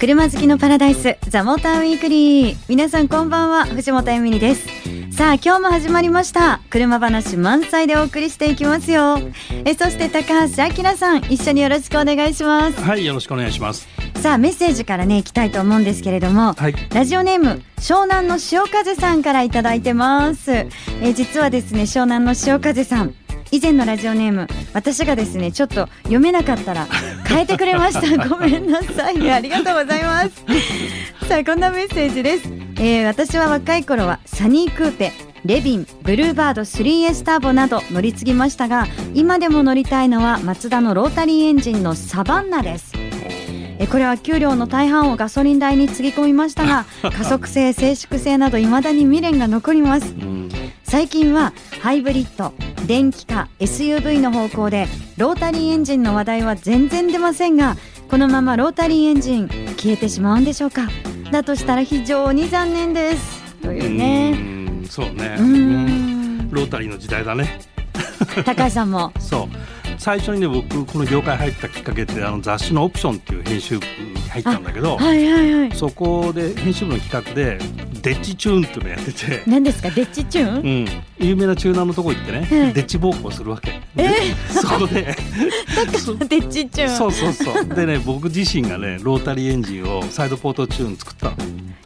車好きのパラダイスザモーターウィークリー。皆さんこんばんは藤本恵美里です。さあ今日も始まりました。車話満載でお送りしていきますよ。えそして高橋明さん一緒によろしくお願いします。はいよろしくお願いします。さあメッセージからね行きたいと思うんですけれども、はい、ラジオネーム湘南の潮風さんからいただいてます。え実はですね湘南の潮風さん以前のラジオネーム私がですねちょっと読めなかったら変えてくれました。ごめんなさい。ありがとうございます。さあこんなメッセージです、えー、私は若い頃はサニークーペレビンブルーバード 3S ターボなど乗り継ぎましたが今でも乗りたいのはマツダのロータリーエンジンのサバンナです。えこれは給料の大半をガソリン代につぎ込みましたが 加速性静粛性など未だに未練が残ります、最近はハイブリッド電気化 SUV の方向でロータリーエンジンの話題は全然出ませんがこのままロータリーエンジン消えてしまうんでしょうか？だとしたら非常に残念です。というね。そうね。ロータリーの時代だね。高橋さんも。そう。最初にね僕この業界入ったきっかけってあの雑誌の「オプション」っていう編集部に入ったんだけど、はいはいはい、そこで編集部の企画で丁稚チューンっていうのやってて。何ですか？丁稚チューン、うん、有名なチューナーのとこ行ってね、デッチ暴行するわけ、え？ー、そこで。丁稚チューン。そうそうそう。でね僕自身がねロータリーエンジンをサイドポートチューン作ったの、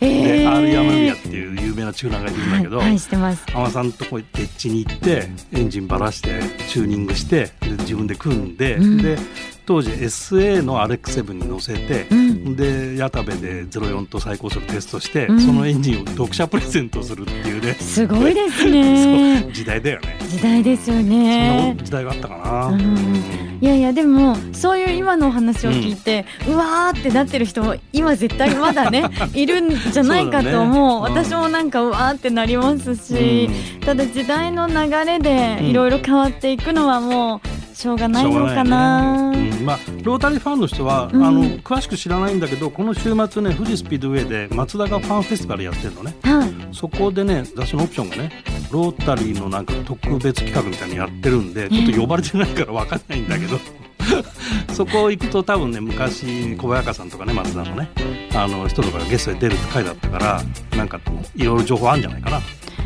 えー、で R 山宮っていう有名なチューナーがいるんだけど、はい、はい、ます。雨さんのとこ丁稚に行ってエンジンばらしてチューニングしてで自分で組んで、うん、で当時 SA の RX7 に乗せて、うん、で谷田部でゼロヨンと最高速テストして、うん、そのエンジンを読者プレゼントするっていうね。すごいですね。時代だよね。時代ですよね。そんな時代があったかな、うん、いやいやでもそういう今のお話を聞いて、うわーってなってる人も今絶対まだね いるんじゃないかと思う、ね、私もなんかうわーってなりますし、ただ時代の流れでいろいろ変わっていくのはもうしょうがないのかな、ね。うん、まあ、ロータリーファンの人は、うん、あの詳しく知らないんだけどこの週末ね富士スピードウェイで松田がファンフェスティバルやってるのね、はい、そこでね雑誌のオプションがねロータリーのなんか特別企画みたいにやってるんでちょっと呼ばれてないから分かんないんだけど。そこ行くと多分ね昔小早川さんとかね松田のねあの人とかがゲストで出るって回だったからなんかいろいろ情報あるんじゃないかな。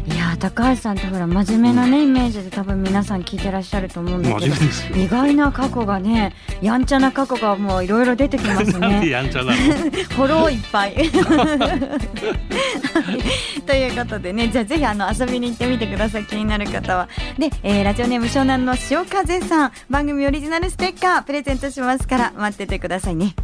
いや高橋さんってほら真面目なね、イメージで多分皆さん聞いてらっしゃると思うんだけど意外な過去がねやんちゃな過去がもういろいろ出てきますね。やんちゃなの フォローいっぱい ということでねじゃあぜひあの遊びに行ってみてください気になる方は。で、えー、ラジオネーム湘南の潮風さん番組オリジナルステッカープレゼントしますから待っててくださいね。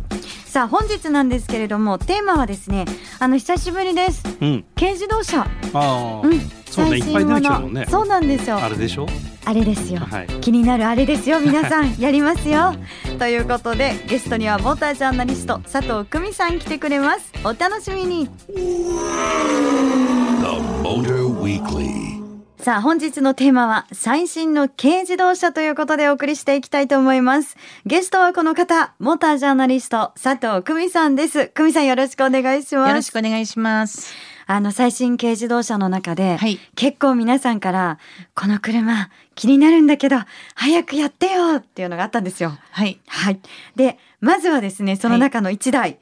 さあ本日なんですけれどもテーマはですねあの久しぶりです、うん、軽自動車。ああ、うん、そうねいっぱい出てきたもんね。そうなんですよ。あれでしょ？あれですよ、はい、気になるあれですよ 皆さん。やりますよ。ということでゲストにはモータージャーナリスト佐藤久美さん来てくれます。お楽しみにさあ本日のテーマは最新の軽自動車ということでお送りしていきたいと思います。ゲストはこの方、モータージャーナリスト佐藤久美さんです。久美さんよろしくお願いします。よろしくお願いします。あの最新軽自動車の中で、はい、結構皆さんからこの車気になるんだけど早くやってよっていうのがあったんですよ。はい。はい。で、まずはですね、その中の1台、はい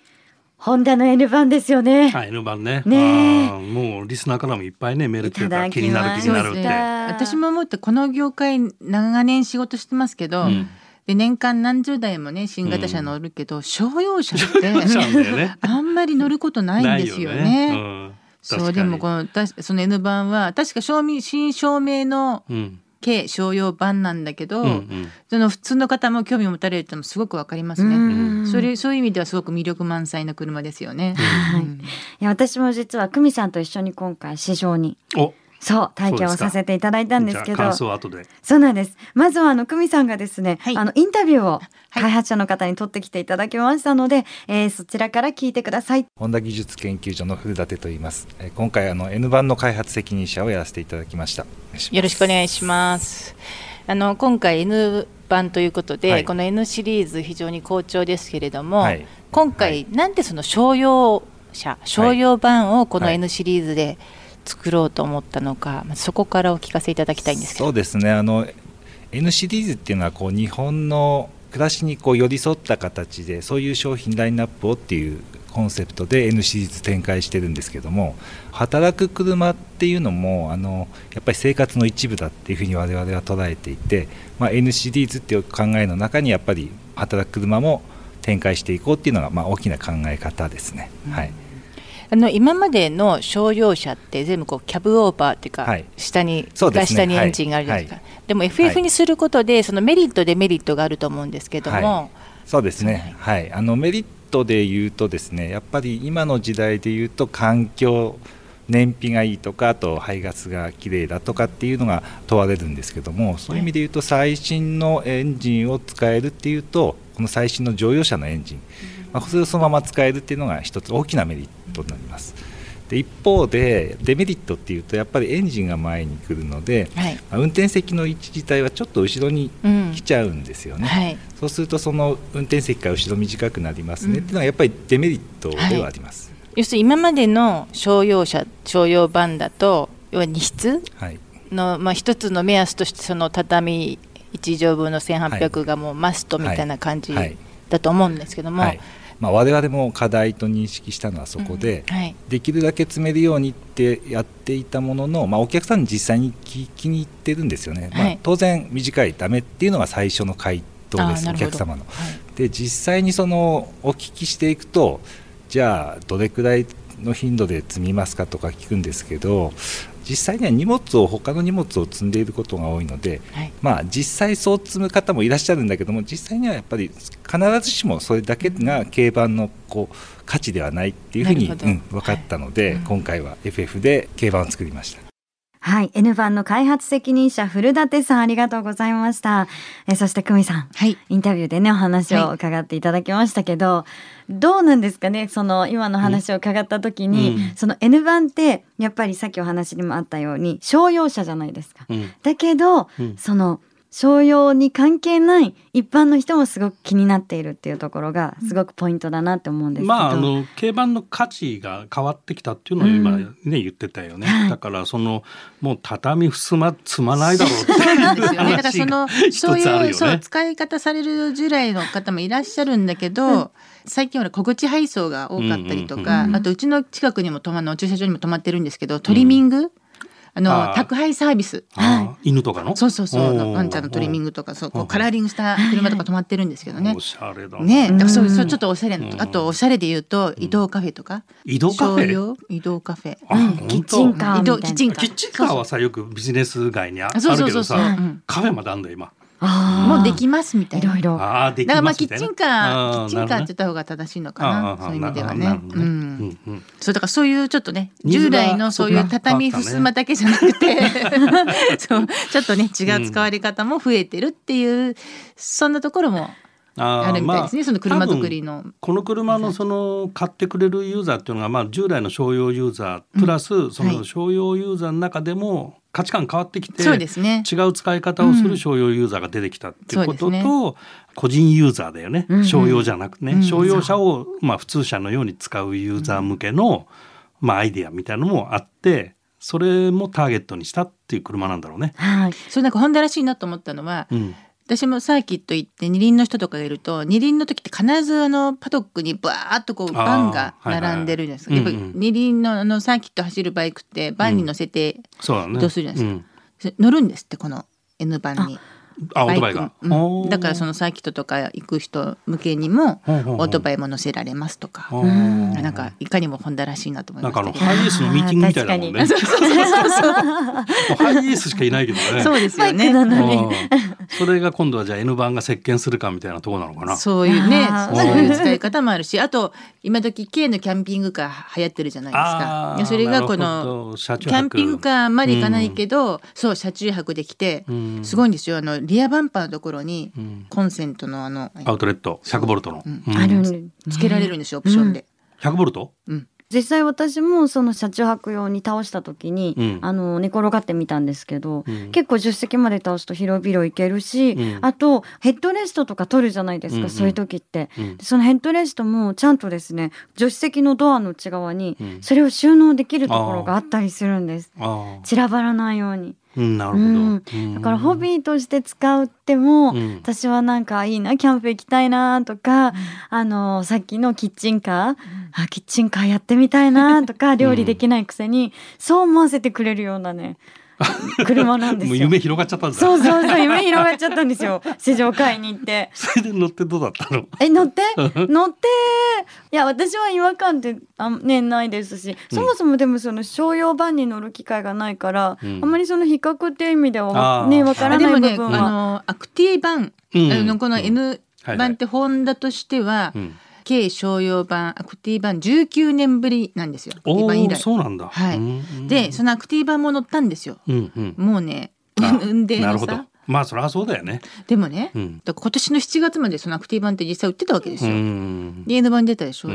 ホンダの N 版ですよね。はい、N 版ね。ねもうリスナーからもいっぱいねメール来てた気になる気になるって。私も思ってこの業界長年仕事してますけど。うんで年間何十台もね新型車乗るけど、うん、商用車って、ね、あんまり乗ることないんですよね。よねうん、そうでもこのその N 版は確か証明新証明の、うん軽商用版なんだけど、うんうん、その普通の方も興味を持たれるってもすごくわかりますね。それそういう意味ではすごく魅力満載な車ですよね。はい。いや私も実は久美さんと一緒に今回試乗に。そう体験をさせていただいたんですけど。そうなんです。まずはあの久美さんがですね、はい、あのインタビューを開発者の方に取ってきていただきましたので、はい、えー、そちらから聞いてください。ホンダ技術研究所の古舘と言います、えー、今回あの N 版の開発責任者をやらせていただきました。よろしくお願いします。あの今回 N 版ということで、はい、この N シリーズ非常に好調ですけれども、今回、なんでその商用車商用版をこの N シリーズで、作ろうと思ったのか、まそこからお聞かせいただきたいんですそうですね。あの N シリーズっていうのはこう日本の暮らしにこう寄り添った形でそういう商品ラインナップをっていうコンセプトで N シリーズ展開してるんですけども働く車っていうのもあのやっぱり生活の一部だっていうふうに我々は捉えていて、まあ、N シリーズっていう考えの中にやっぱり働く車も展開していこうっていうのがまあ大きな考え方ですね。うん、はいあの今までの商用車って全部こうキャブオーバーっていうか、はい、下に、ね、下にエンジンがあるじゃないですか、はい、でも FF にすることで、そのメリットデメリットがあると思うんですけども、はい、そうですね、はい、あのメリットで言うとですねやっぱり今の時代で言うと環境燃費がいいとかあと排ガスがきれいだとかっていうのが問われるんですけどもそういう意味で言うと最新のエンジンを使えるっていうとこの最新の乗用車のエンジン、まあ、それをそのまま使えるっていうのが一つ大きなメリットになります。で一方でデメリットっていうとやっぱりエンジンが前に来るので、はい、まあ、運転席の位置自体はちょっと後ろに来ちゃうんですよね、うんはい、そうするとその運転席から後ろ短くなりますね、うん、っていうのはやっぱりデメリットではあります、はい、要するに今までの商用車商用版だと要は荷室の、まあ、一つの目安としてその畳1畳分の1800がもうマストみたいな感じだと思うんですけども、まあ、我々も課題と認識したのはそこで、うんはい、できるだけ詰めるようにってやっていたものの、まあ、お客さんに実際に聞きに行ってるんですよね、はい、まあ、当然短いダメっていうのが最初の回答ですお客様の。はい、で実際にそのお聞きしていくとじゃあどれくらいの頻度で積みますかとか聞くんですけど実際には荷物を他の荷物を積んでいることが多いので、はい、まあ、実際そう積む方もいらっしゃるんだけども実際にはやっぱり必ずしもそれだけが軽バンのこう価値ではないっていうふうに、うん、分かったので、はい、今回は FF で軽バンを作りました。はい。N 版の開発責任者、古舘さん、ありがとうございました。えそして、久美さん。はい。インタビューでね、お話を伺っていただきましたけど、はい、どうなんですかねその、今の話を伺った時に、うん、その N 版って、やっぱりさっきお話にもあったように、商用車じゃないですか。うん、だけど、うん、その、商用に関係ない一般の人もすごく気になっているっていうところがすごくポイントだなって思うんですけど、まああの競馬の価値が変わってきたっていうのを今ね、うん、言ってたよね、はい、だからそのもう畳ふすま積まないだろうってそうなんですよねだからそのそういう、そう使い方される従来の方もいらっしゃるんだけど、うん、最近は小口配送が多かったりとか、あとうちの近くにも泊まの駐車場にも泊まってるんですけどトリミング、あの宅配サービス、はい、犬とかの？そうそうそう。ワンちゃんのトリミングとかそうこうカラーリングした車とか止まってるんですけどね。おしゃれだね。だからそうそうちょっとおしゃれなあとおしゃれで言うと移動カフェとか。移動カフェ？移動カフェ。キッチンカー移動キッチンカー。キッチンカーはさよくビジネス街にあるけどさカフェまであんだ今もうできますみたいな。いろいろ。ああ、できますだからまあキッチンカー、キッチンカーって言った方が正しいのかな。そういう意味ではね。うん。そうだからそういうちょっとね、従来のそういう畳ふすまだけじゃなくて、そうちょっとね違う使われ方も増えてるっていうそんなところも。あるみたいですね、まあ、その車作りのこの車のその買ってくれるユーザーっていうのがまあ従来の商用ユーザープラスその商用ユーザーの中でも価値観変わってきて、そうですね、違う使い方をする商用ユーザーが出てきたっていうことと、ね、個人ユーザーだよね、うん商用じゃなくてね、うん、商用車をまあ普通車のように使うユーザー向けの、まあ、アイデアみたいなのもあってそれもターゲットにしたっていう車なんだろうね。はい、それなんかホンダらしいなと思ったのは、うん私もサーキット行って二輪の人とかがいると二輪の時って必ずあのパドックにバーッとこうバンが並んでるじゃないですか、はいはい、やっぱ二輪のあのサーキット走るバイクってバンに乗せて移動するじゃないですか、うん、乗るんですってこの N 版に。あオートバイが、うん、だからそのサーキットとか行く人向けにもオートバイも乗せられますとか、うん、なんかいかにもホンダらしいなと思いましたなんかハイエースのミーティングみたいなもんね。ハイエースしかいないけどね。そうですよね。それが今度はじゃあ N 版が席巻するかみたいなところなのかな？そういうね、そういう使い方もあるし、あと今時 K のキャンピングカー流行ってるじゃないですか。それがこのキャンピングカーまで行かないけど、うん、そう車中泊できて、うん、すごいんですよ。あのリアバンパーのところに、コンセントのあのアウトレット。100ボルトの、あるつけられるんですよオプションで。100ボルト？うん。実際私もその車中泊用に倒した時に、うん、あの寝転がってみたんですけど、うん、結構助手席まで倒すと広々いけるし、うん、あとヘッドレストとか取るじゃないですか、うんうん、そういう時って、そのヘッドレストもちゃんとですね助手席のドアの内側にそれを収納できるところがあったりするんです、散らばらないように。うん、なるほど、うん、だからホビーとして使うっても、うん、私はなんかいいなキャンプ行きたいなとか、うん、あのさっきのキッチンカー、あキッチンカーやってみたいなとか料理できないくせに、そう思わせてくれるようなね 車なんですよ。夢広がっちゃったんそうそうそう夢広がっちゃったんですよ。試乗会に行って。それで乗ってどうだったの？え乗って？乗って？いや私は違和感ってあねないですし、そもそもでもその商用版に乗る機会がないから、うん、あまりその比較っていう意味ではねわからない部分は。ね、あのアクティ版、うん、あのこの N 版ってホンダとしては。うん軽商用版アクティ版19年ぶりなんですよ。お以来そうなんだ。はい。でそのアクティ版も乗ったんですよ。うんうん、もうね 運転のさまあそりゃそうだよね。でもね、うん、今年の7月までそのアクティ版って実際売ってたわけですよ。で N 版出たでしょ？う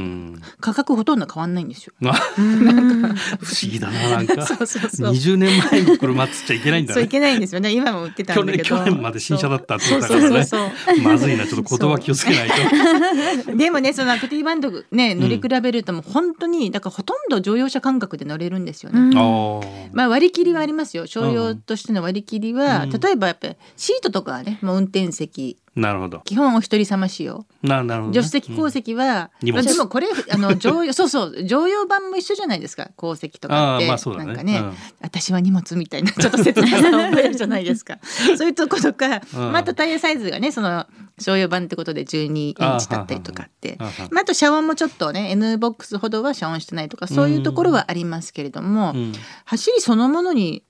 価格ほとんど変わんないんですよ。不思議だななんか。そうそうそう。20年前の車っつっちゃいけないんだね。そういけないんですよね。今も売ってたんだけど。去年まで新車だったって言ったからね。まずいなちょっと言葉気をつけないと。でもねそのアクティ版とね乗り比べるともう本当にだからほとんど乗用車感覚で乗れるんですよね。まあ割り切りはありますよ。商用としての割り切りは、例えばやっぱりシートとかねもう運転席。なるほど。基本お一人様仕様。なるほど、助手席後席は、うん、でもこれあの 乗用そうそう乗用版も一緒じゃないですか。後席とかって、まあね、なんかね、うん、私は荷物みたいなちょっと説明さ覚えるじゃないですか。そういうとことか、うん、またタイヤサイズがねその商用版ってことで12インチだったりとかって。まあ、あと遮音もちょっとね N ボックスほどは遮音してないとかそういうところはありますけれども、走りそのものに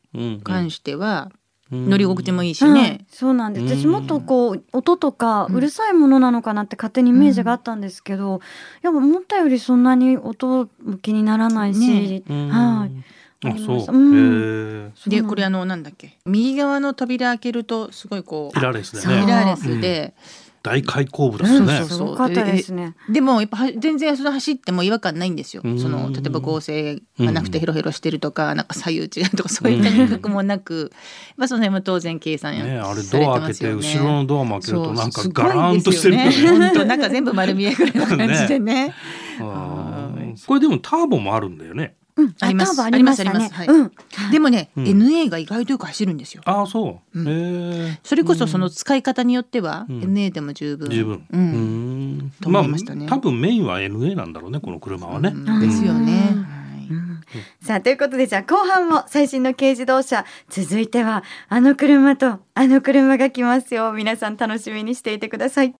関しては、乗り心地もいいしね、うん、そうなんです。私もっとこう音とかうるさいものなのかなって勝手にイメージがあったんですけど、うん、やっぱ思ったよりそんなに音も気にならないし、ね、はい。あそう、うん、でこれあのなんだっけ？右側の扉開けるとすごいこうミラーレスでね。ミラーレスで、大開口部ですね。すごかったですね。でもやっぱ全然その走っても違和感ないんですよ。その例えば合成がなくてヘロヘロしてるとか、なんか左右違うとかそういった感覚もなく、まあその辺も当然計算や、ね、あれドア開けて後ろのドアも開けるとなんかガランとしてるよね。本当なんか全部丸見えぐらいの感じでね。これでもターボもあるんだよね。うん、あります。あります。あります。はい。でもね、NA が意外とよく走るんですよ。ああ、そう。えそれこそその使い方によっては NA でも十分。十分。うん。と思いましたね。多分メインは NA なんだろうね、この車はね。ですよね。さあということでじゃあ後半も最新の軽自動車続いてはあの車とあの車が来ますよ皆さん楽しみにしていてください。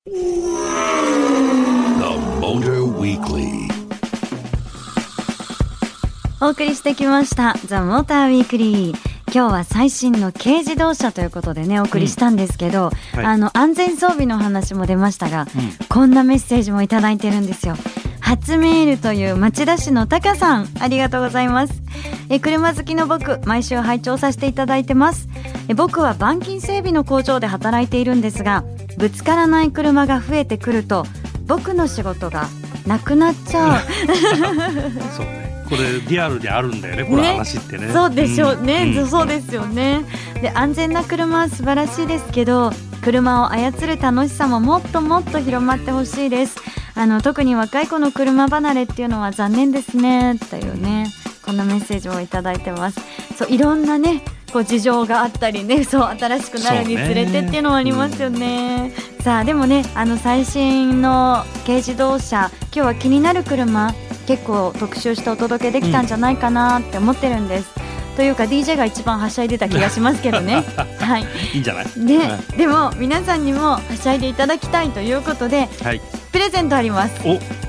お送りしてきましたザ・モーターウィークリー今日は最新の軽自動車ということでねお送りしたんですけど、うん。はい、あの安全装備の話も出ましたが、うん、こんなメッセージもいただいてるんですよ。初メールという町田市のタカさんありがとうございます。え車好きの僕毎週拝聴させていただいてます。え僕は板金整備の工場で働いているんですがぶつからない車が増えてくると僕の仕事がなくなっちゃう。そうねこれリアルであるんだよねこの話ってね、ね、そうでしょうね、うん、そうですよね。で安全な車は素晴らしいですけど車を操る楽しさももっともっと広まってほしいです。あの特に若い子の車離れっていうのは残念ですね。というね。こんなメッセージをいただいてます。そういろんなねこう事情があったりねそう新しくなるにつれてっていうのはありますよね、うん、さあでもねあの最新の軽自動車今日は気になる車結構特集してお届けできたんじゃないかなって思ってるんです。うん、というか DJ が一番はしゃいでた気がしますけどね。はい。いいんじゃない？で、はい、でも皆さんにもはしゃいでいただきたいということで、はい、プレゼントあります。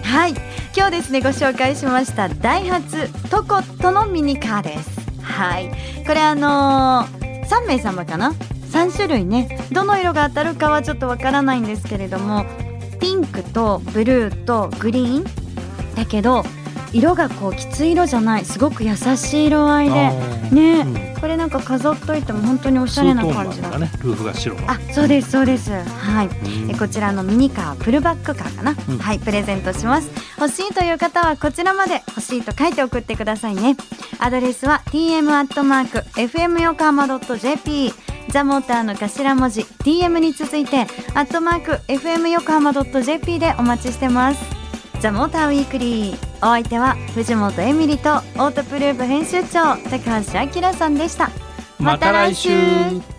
はい。今日ですねご紹介しましたダイハツトコットのミニカーです。はい。これあのー、3名様かな？3種類ねどの色が当たるかはちょっとわからないんですけれどもピンクとブルーとグリーンだけど色がこうきつい色じゃないすごく優しい色合いでね、うん、これなんか飾っといても本当におしゃれな感じだねルーフが白のあそうですそうです。はい、えこちらのミニカープルバックカーかな、うん、はいプレゼントします。欲しいという方はこちらまで欲しいと書いて送ってくださいね。アドレスは tm アットマーク fm 横浜 .jp ザモーターの頭文字 TM に続いてアットマーク FM 横浜 .jp でお待ちしてますザ・モーターウィークリー。お相手は藤本エミリとオートプルーブ編集長高橋明さんでした。また来週。